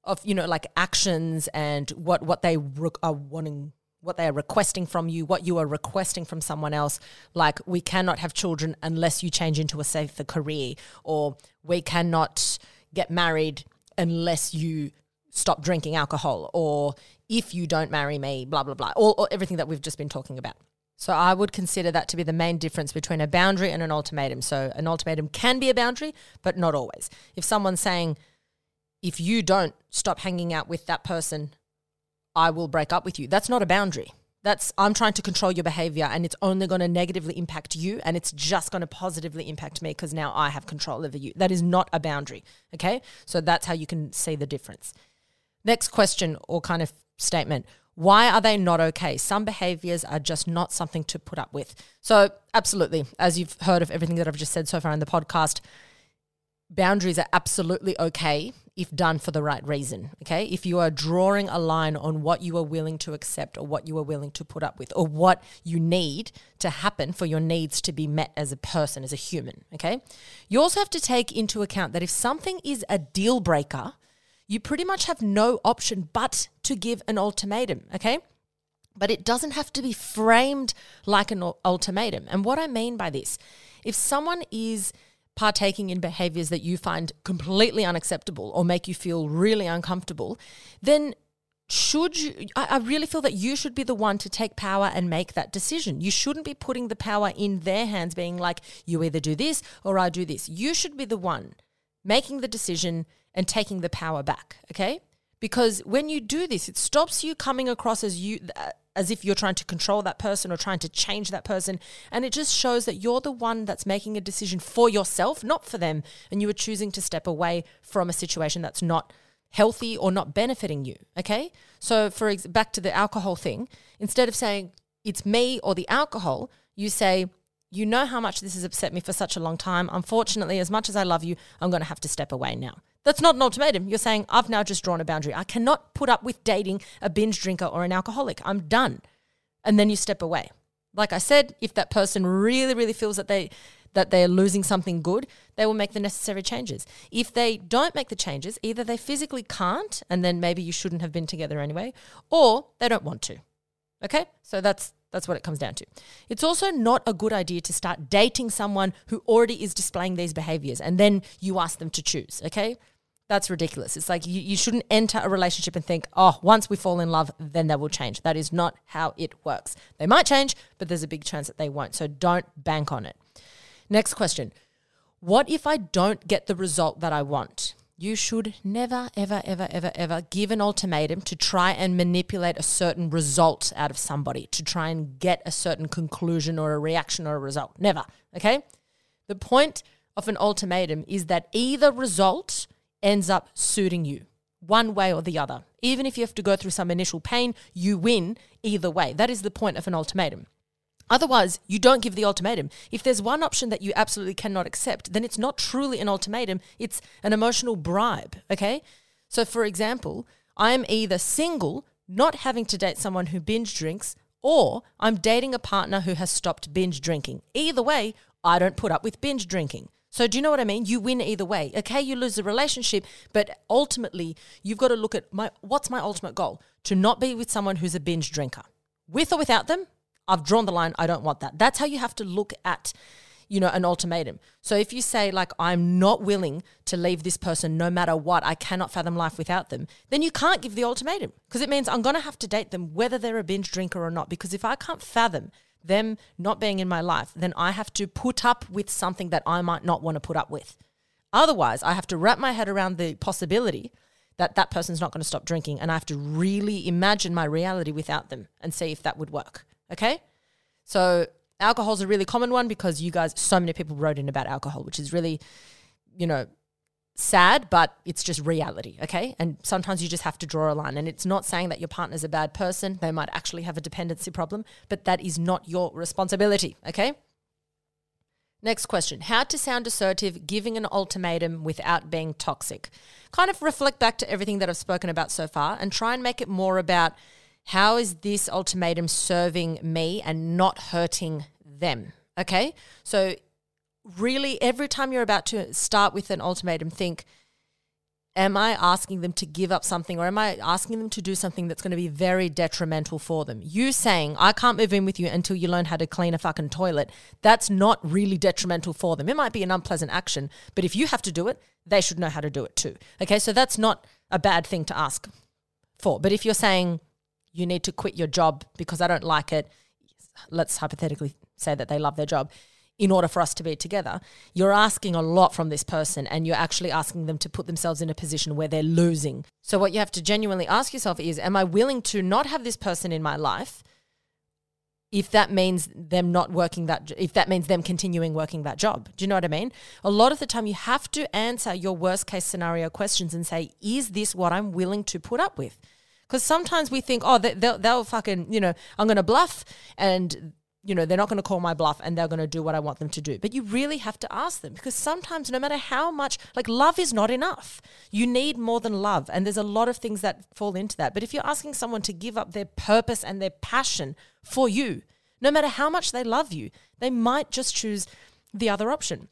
of you know like actions and what what they re- are wanting what they are requesting from you, what you are requesting from someone else. Like, we cannot have children unless you change into a safer career, or we cannot get married unless you stop drinking alcohol, or if you don't marry me, blah, blah, blah, all, all everything that we've just been talking about. So I would consider that to be the main difference between a boundary and an ultimatum. So an ultimatum can be a boundary, but not always. If someone's saying, if you don't stop hanging out with that person, I will break up with you. That's not a boundary. That's I'm trying to control your behavior and it's only going to negatively impact you and it's just going to positively impact me because now I have control over you. That is not a boundary. Okay? So that's how you can see the difference. Next question or kind of statement. Why are they not okay? Some behaviors are just not something to put up with. So, absolutely, as you've heard of everything that I've just said so far in the podcast, boundaries are absolutely okay if done for the right reason. Okay. If you are drawing a line on what you are willing to accept or what you are willing to put up with or what you need to happen for your needs to be met as a person, as a human. Okay. You also have to take into account that if something is a deal breaker, you pretty much have no option but to give an ultimatum. Okay. But it doesn't have to be framed like an ultimatum. And what I mean by this, if someone is partaking in behaviors that you find completely unacceptable or make you feel really uncomfortable, then should you I, I, really feel that you should be the one to take power and make that decision. You shouldn't be putting the power in their hands being like you either do this or i do this. You should be the one making the decision and taking the power back okay? Because when you do this it stops you coming across as you uh, as if you're trying to control that person or trying to change that person. And it just shows that you're the one that's making a decision for yourself, not for them. And you are choosing to step away from a situation that's not healthy or not benefiting you. Okay. So, for ex- back to the alcohol thing, instead of saying it's me or the alcohol, you say, you know how much this has upset me for such a long time. Unfortunately, as much as I love you, I'm going to have to step away now. That's not an ultimatum. You're saying, I've now just drawn a boundary. I cannot put up with dating a binge drinker or an alcoholic. I'm done. And then you step away. Like I said, if that person really, really feels that they that they're losing something good, they will make the necessary changes. If they don't make the changes, either they physically can't, and then maybe you shouldn't have been together anyway, or they don't want to. Okay? So that's that's what it comes down to. It's also not a good idea to start dating someone who already is displaying these behaviors and then you ask them to choose, okay? That's ridiculous. It's like you, you shouldn't enter a relationship and think, oh, once we fall in love, then they will change. That is not how it works. They might change, but there's a big chance that they won't. So don't bank on it. Next question What if I don't get the result that I want? You should never, ever, ever, ever, ever give an ultimatum to try and manipulate a certain result out of somebody, to try and get a certain conclusion or a reaction or a result. Never. Okay? The point of an ultimatum is that either result ends up suiting you one way or the other. Even if you have to go through some initial pain, you win either way. That is the point of an ultimatum. Otherwise, you don't give the ultimatum. If there's one option that you absolutely cannot accept, then it's not truly an ultimatum, it's an emotional bribe, okay? So, for example, I'm either single, not having to date someone who binge drinks, or I'm dating a partner who has stopped binge drinking. Either way, I don't put up with binge drinking. So do you know what I mean? You win either way. Okay, you lose the relationship, but ultimately you've got to look at my what's my ultimate goal? To not be with someone who's a binge drinker. With or without them, I've drawn the line. I don't want that. That's how you have to look at you know, an ultimatum. So if you say, like, I'm not willing to leave this person no matter what, I cannot fathom life without them, then you can't give the ultimatum because it means I'm going to have to date them whether they're a binge drinker or not. Because if I can't fathom them not being in my life, then I have to put up with something that I might not want to put up with. Otherwise, I have to wrap my head around the possibility that that person's not going to stop drinking and I have to really imagine my reality without them and see if that would work. Okay? So Alcohol's a really common one because you guys, so many people wrote in about alcohol, which is really, you know, sad, but it's just reality, okay? And sometimes you just have to draw a line. And it's not saying that your partner's a bad person. They might actually have a dependency problem, but that is not your responsibility, okay? Next question How to sound assertive, giving an ultimatum without being toxic. Kind of reflect back to everything that I've spoken about so far and try and make it more about how is this ultimatum serving me and not hurting them. Okay. So, really, every time you're about to start with an ultimatum, think, am I asking them to give up something or am I asking them to do something that's going to be very detrimental for them? You saying, I can't move in with you until you learn how to clean a fucking toilet, that's not really detrimental for them. It might be an unpleasant action, but if you have to do it, they should know how to do it too. Okay, so that's not a bad thing to ask for. But if you're saying, you need to quit your job because I don't like it, let's hypothetically say that they love their job in order for us to be together, you're asking a lot from this person and you're actually asking them to put themselves in a position where they're losing. So, what you have to genuinely ask yourself is Am I willing to not have this person in my life if that means them not working that, if that means them continuing working that job? Do you know what I mean? A lot of the time, you have to answer your worst case scenario questions and say, Is this what I'm willing to put up with? Because sometimes we think, oh, they'll, they'll fucking, you know, I'm going to bluff and you know, they're not going to call my bluff and they're going to do what I want them to do. But you really have to ask them because sometimes, no matter how much, like love is not enough. You need more than love. And there's a lot of things that fall into that. But if you're asking someone to give up their purpose and their passion for you, no matter how much they love you, they might just choose the other option.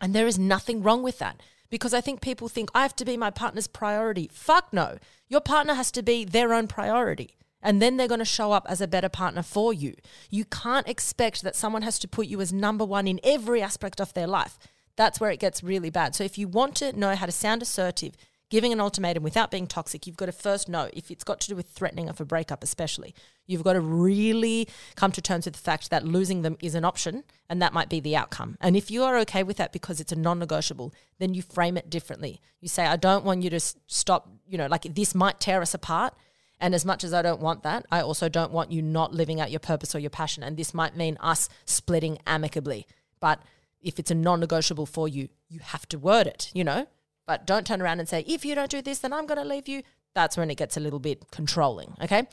And there is nothing wrong with that because I think people think I have to be my partner's priority. Fuck no. Your partner has to be their own priority and then they're going to show up as a better partner for you. You can't expect that someone has to put you as number one in every aspect of their life. That's where it gets really bad. So if you want to know how to sound assertive, giving an ultimatum without being toxic, you've got to first know if it's got to do with threatening of a breakup, especially. You've got to really come to terms with the fact that losing them is an option and that might be the outcome. And if you are okay with that because it's a non negotiable, then you frame it differently. You say, I don't want you to stop, you know, like this might tear us apart and as much as I don't want that, I also don't want you not living out your purpose or your passion. And this might mean us splitting amicably. But if it's a non negotiable for you, you have to word it, you know? But don't turn around and say, if you don't do this, then I'm going to leave you. That's when it gets a little bit controlling, okay?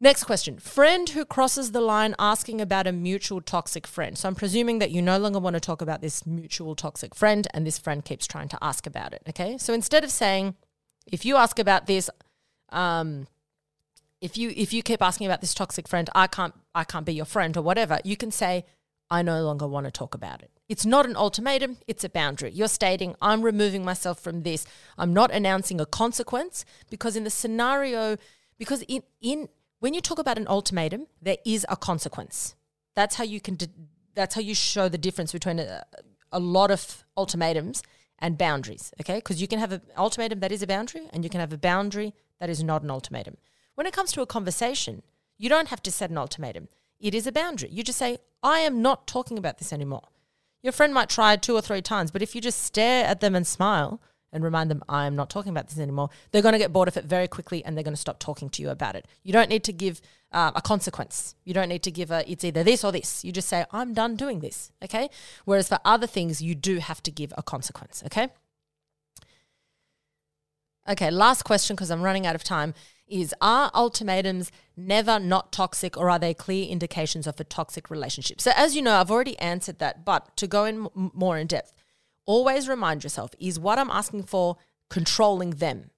Next question. Friend who crosses the line asking about a mutual toxic friend. So I'm presuming that you no longer want to talk about this mutual toxic friend, and this friend keeps trying to ask about it, okay? So instead of saying, if you ask about this, um, if you if you keep asking about this toxic friend, I can't I can't be your friend or whatever, you can say, I no longer want to talk about it. It's not an ultimatum, it's a boundary. You're stating, I'm removing myself from this. I'm not announcing a consequence because in the scenario, because in, in when you talk about an ultimatum, there is a consequence. That's how you can that's how you show the difference between a, a lot of ultimatums and boundaries, okay? Because you can have an ultimatum that is a boundary and you can have a boundary that is not an ultimatum. When it comes to a conversation, you don't have to set an ultimatum. It is a boundary. You just say, I am not talking about this anymore. Your friend might try two or three times, but if you just stare at them and smile and remind them, I am not talking about this anymore, they're going to get bored of it very quickly and they're going to stop talking to you about it. You don't need to give uh, a consequence. You don't need to give a, it's either this or this. You just say, I'm done doing this. Okay. Whereas for other things, you do have to give a consequence. Okay. Okay, last question because I'm running out of time is Are ultimatums never not toxic or are they clear indications of a toxic relationship? So, as you know, I've already answered that, but to go in m- more in depth, always remind yourself is what I'm asking for controlling them?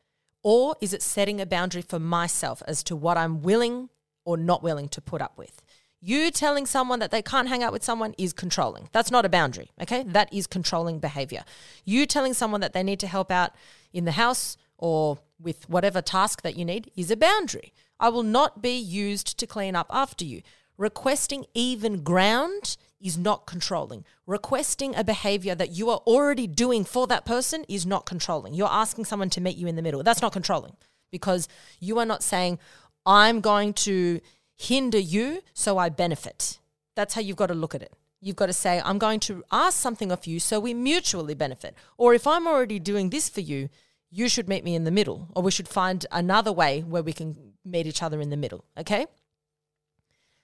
Or is it setting a boundary for myself as to what I'm willing or not willing to put up with? You telling someone that they can't hang out with someone is controlling. That's not a boundary, okay? That is controlling behavior. You telling someone that they need to help out in the house or with whatever task that you need is a boundary. I will not be used to clean up after you. Requesting even ground is not controlling. Requesting a behavior that you are already doing for that person is not controlling. You're asking someone to meet you in the middle. That's not controlling because you are not saying, I'm going to hinder you so I benefit. That's how you've got to look at it. You've got to say, I'm going to ask something of you so we mutually benefit. Or if I'm already doing this for you, you should meet me in the middle, or we should find another way where we can meet each other in the middle, okay?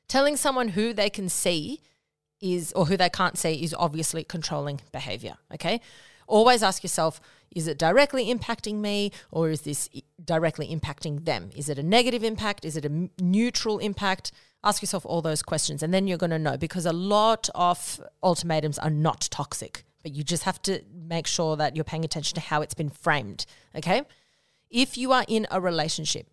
Telling someone who they can see is, or who they can't see, is obviously controlling behavior. Okay. Always ask yourself, is it directly impacting me or is this directly impacting them? Is it a negative impact? Is it a neutral impact? Ask yourself all those questions and then you're going to know because a lot of ultimatums are not toxic, but you just have to make sure that you're paying attention to how it's been framed. Okay. If you are in a relationship,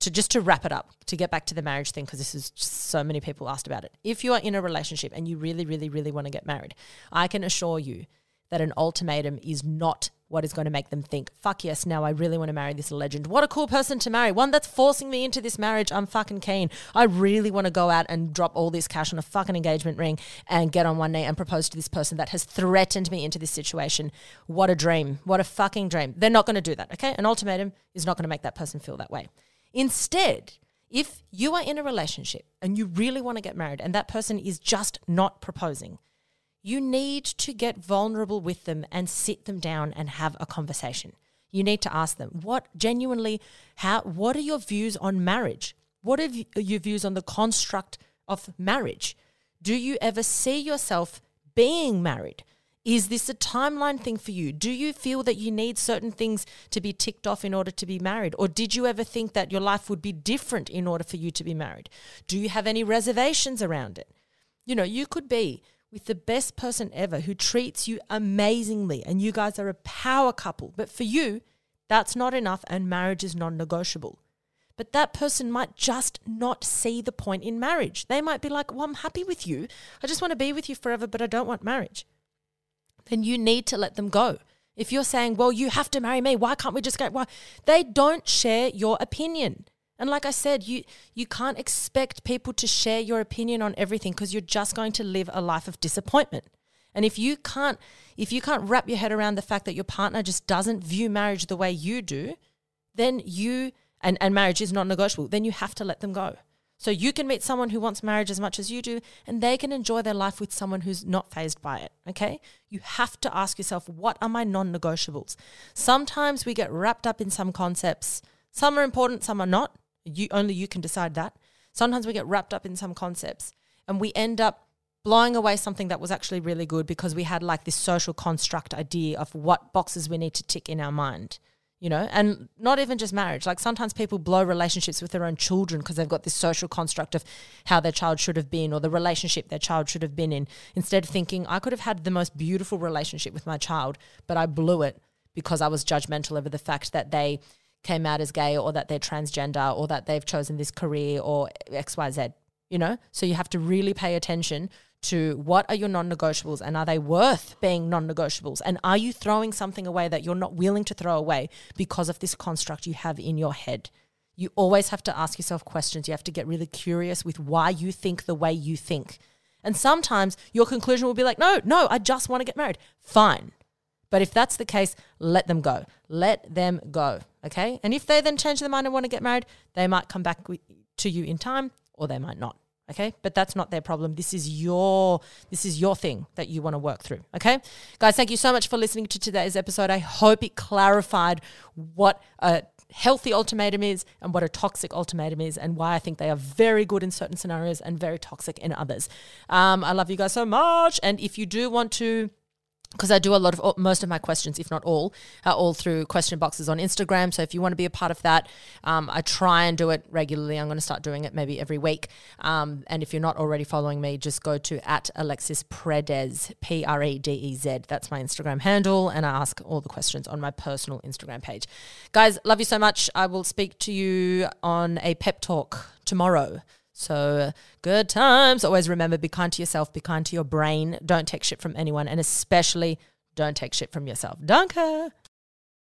to just to wrap it up, to get back to the marriage thing, because this is so many people asked about it. If you are in a relationship and you really, really, really want to get married, I can assure you that an ultimatum is not what is going to make them think, fuck yes, now I really want to marry this legend. What a cool person to marry. One that's forcing me into this marriage. I'm fucking keen. I really want to go out and drop all this cash on a fucking engagement ring and get on one knee and propose to this person that has threatened me into this situation. What a dream. What a fucking dream. They're not going to do that, okay? An ultimatum is not going to make that person feel that way. Instead, if you are in a relationship and you really want to get married and that person is just not proposing, you need to get vulnerable with them and sit them down and have a conversation. You need to ask them, what genuinely, how, what are your views on marriage? What are your views on the construct of marriage? Do you ever see yourself being married? Is this a timeline thing for you? Do you feel that you need certain things to be ticked off in order to be married? Or did you ever think that your life would be different in order for you to be married? Do you have any reservations around it? You know, you could be with the best person ever who treats you amazingly and you guys are a power couple. But for you, that's not enough and marriage is non negotiable. But that person might just not see the point in marriage. They might be like, Well, I'm happy with you. I just want to be with you forever, but I don't want marriage. Then you need to let them go. If you're saying, Well, you have to marry me, why can't we just go? Why? They don't share your opinion. And like I said, you you can't expect people to share your opinion on everything because you're just going to live a life of disappointment. And if you can't if you can't wrap your head around the fact that your partner just doesn't view marriage the way you do, then you and, and marriage is not negotiable, then you have to let them go. So you can meet someone who wants marriage as much as you do, and they can enjoy their life with someone who's not phased by it. Okay? You have to ask yourself, what are my non negotiables? Sometimes we get wrapped up in some concepts. Some are important, some are not. You only you can decide that. Sometimes we get wrapped up in some concepts and we end up blowing away something that was actually really good because we had like this social construct idea of what boxes we need to tick in our mind you know and not even just marriage like sometimes people blow relationships with their own children because they've got this social construct of how their child should have been or the relationship their child should have been in instead of thinking i could have had the most beautiful relationship with my child but i blew it because i was judgmental over the fact that they came out as gay or that they're transgender or that they've chosen this career or XYZ, you know? So you have to really pay attention to what are your non negotiables and are they worth being non negotiables? And are you throwing something away that you're not willing to throw away because of this construct you have in your head? You always have to ask yourself questions. You have to get really curious with why you think the way you think. And sometimes your conclusion will be like, no, no, I just want to get married. Fine. But if that's the case, let them go. Let them go. Okay. And if they then change their mind and want to get married, they might come back to you in time or they might not. Okay. But that's not their problem. This is your this is your thing that you want to work through. Okay. Guys, thank you so much for listening to today's episode. I hope it clarified what a healthy ultimatum is and what a toxic ultimatum is and why I think they are very good in certain scenarios and very toxic in others. Um, I love you guys so much. And if you do want to because I do a lot of most of my questions, if not all, are all through question boxes on Instagram. So if you want to be a part of that, um, I try and do it regularly. I'm going to start doing it maybe every week. Um, and if you're not already following me, just go to at Alexis Predez, P R E D E Z. That's my Instagram handle, and I ask all the questions on my personal Instagram page. Guys, love you so much. I will speak to you on a pep talk tomorrow. So uh, good times. Always remember be kind to yourself, be kind to your brain. Don't take shit from anyone, and especially don't take shit from yourself. Danke.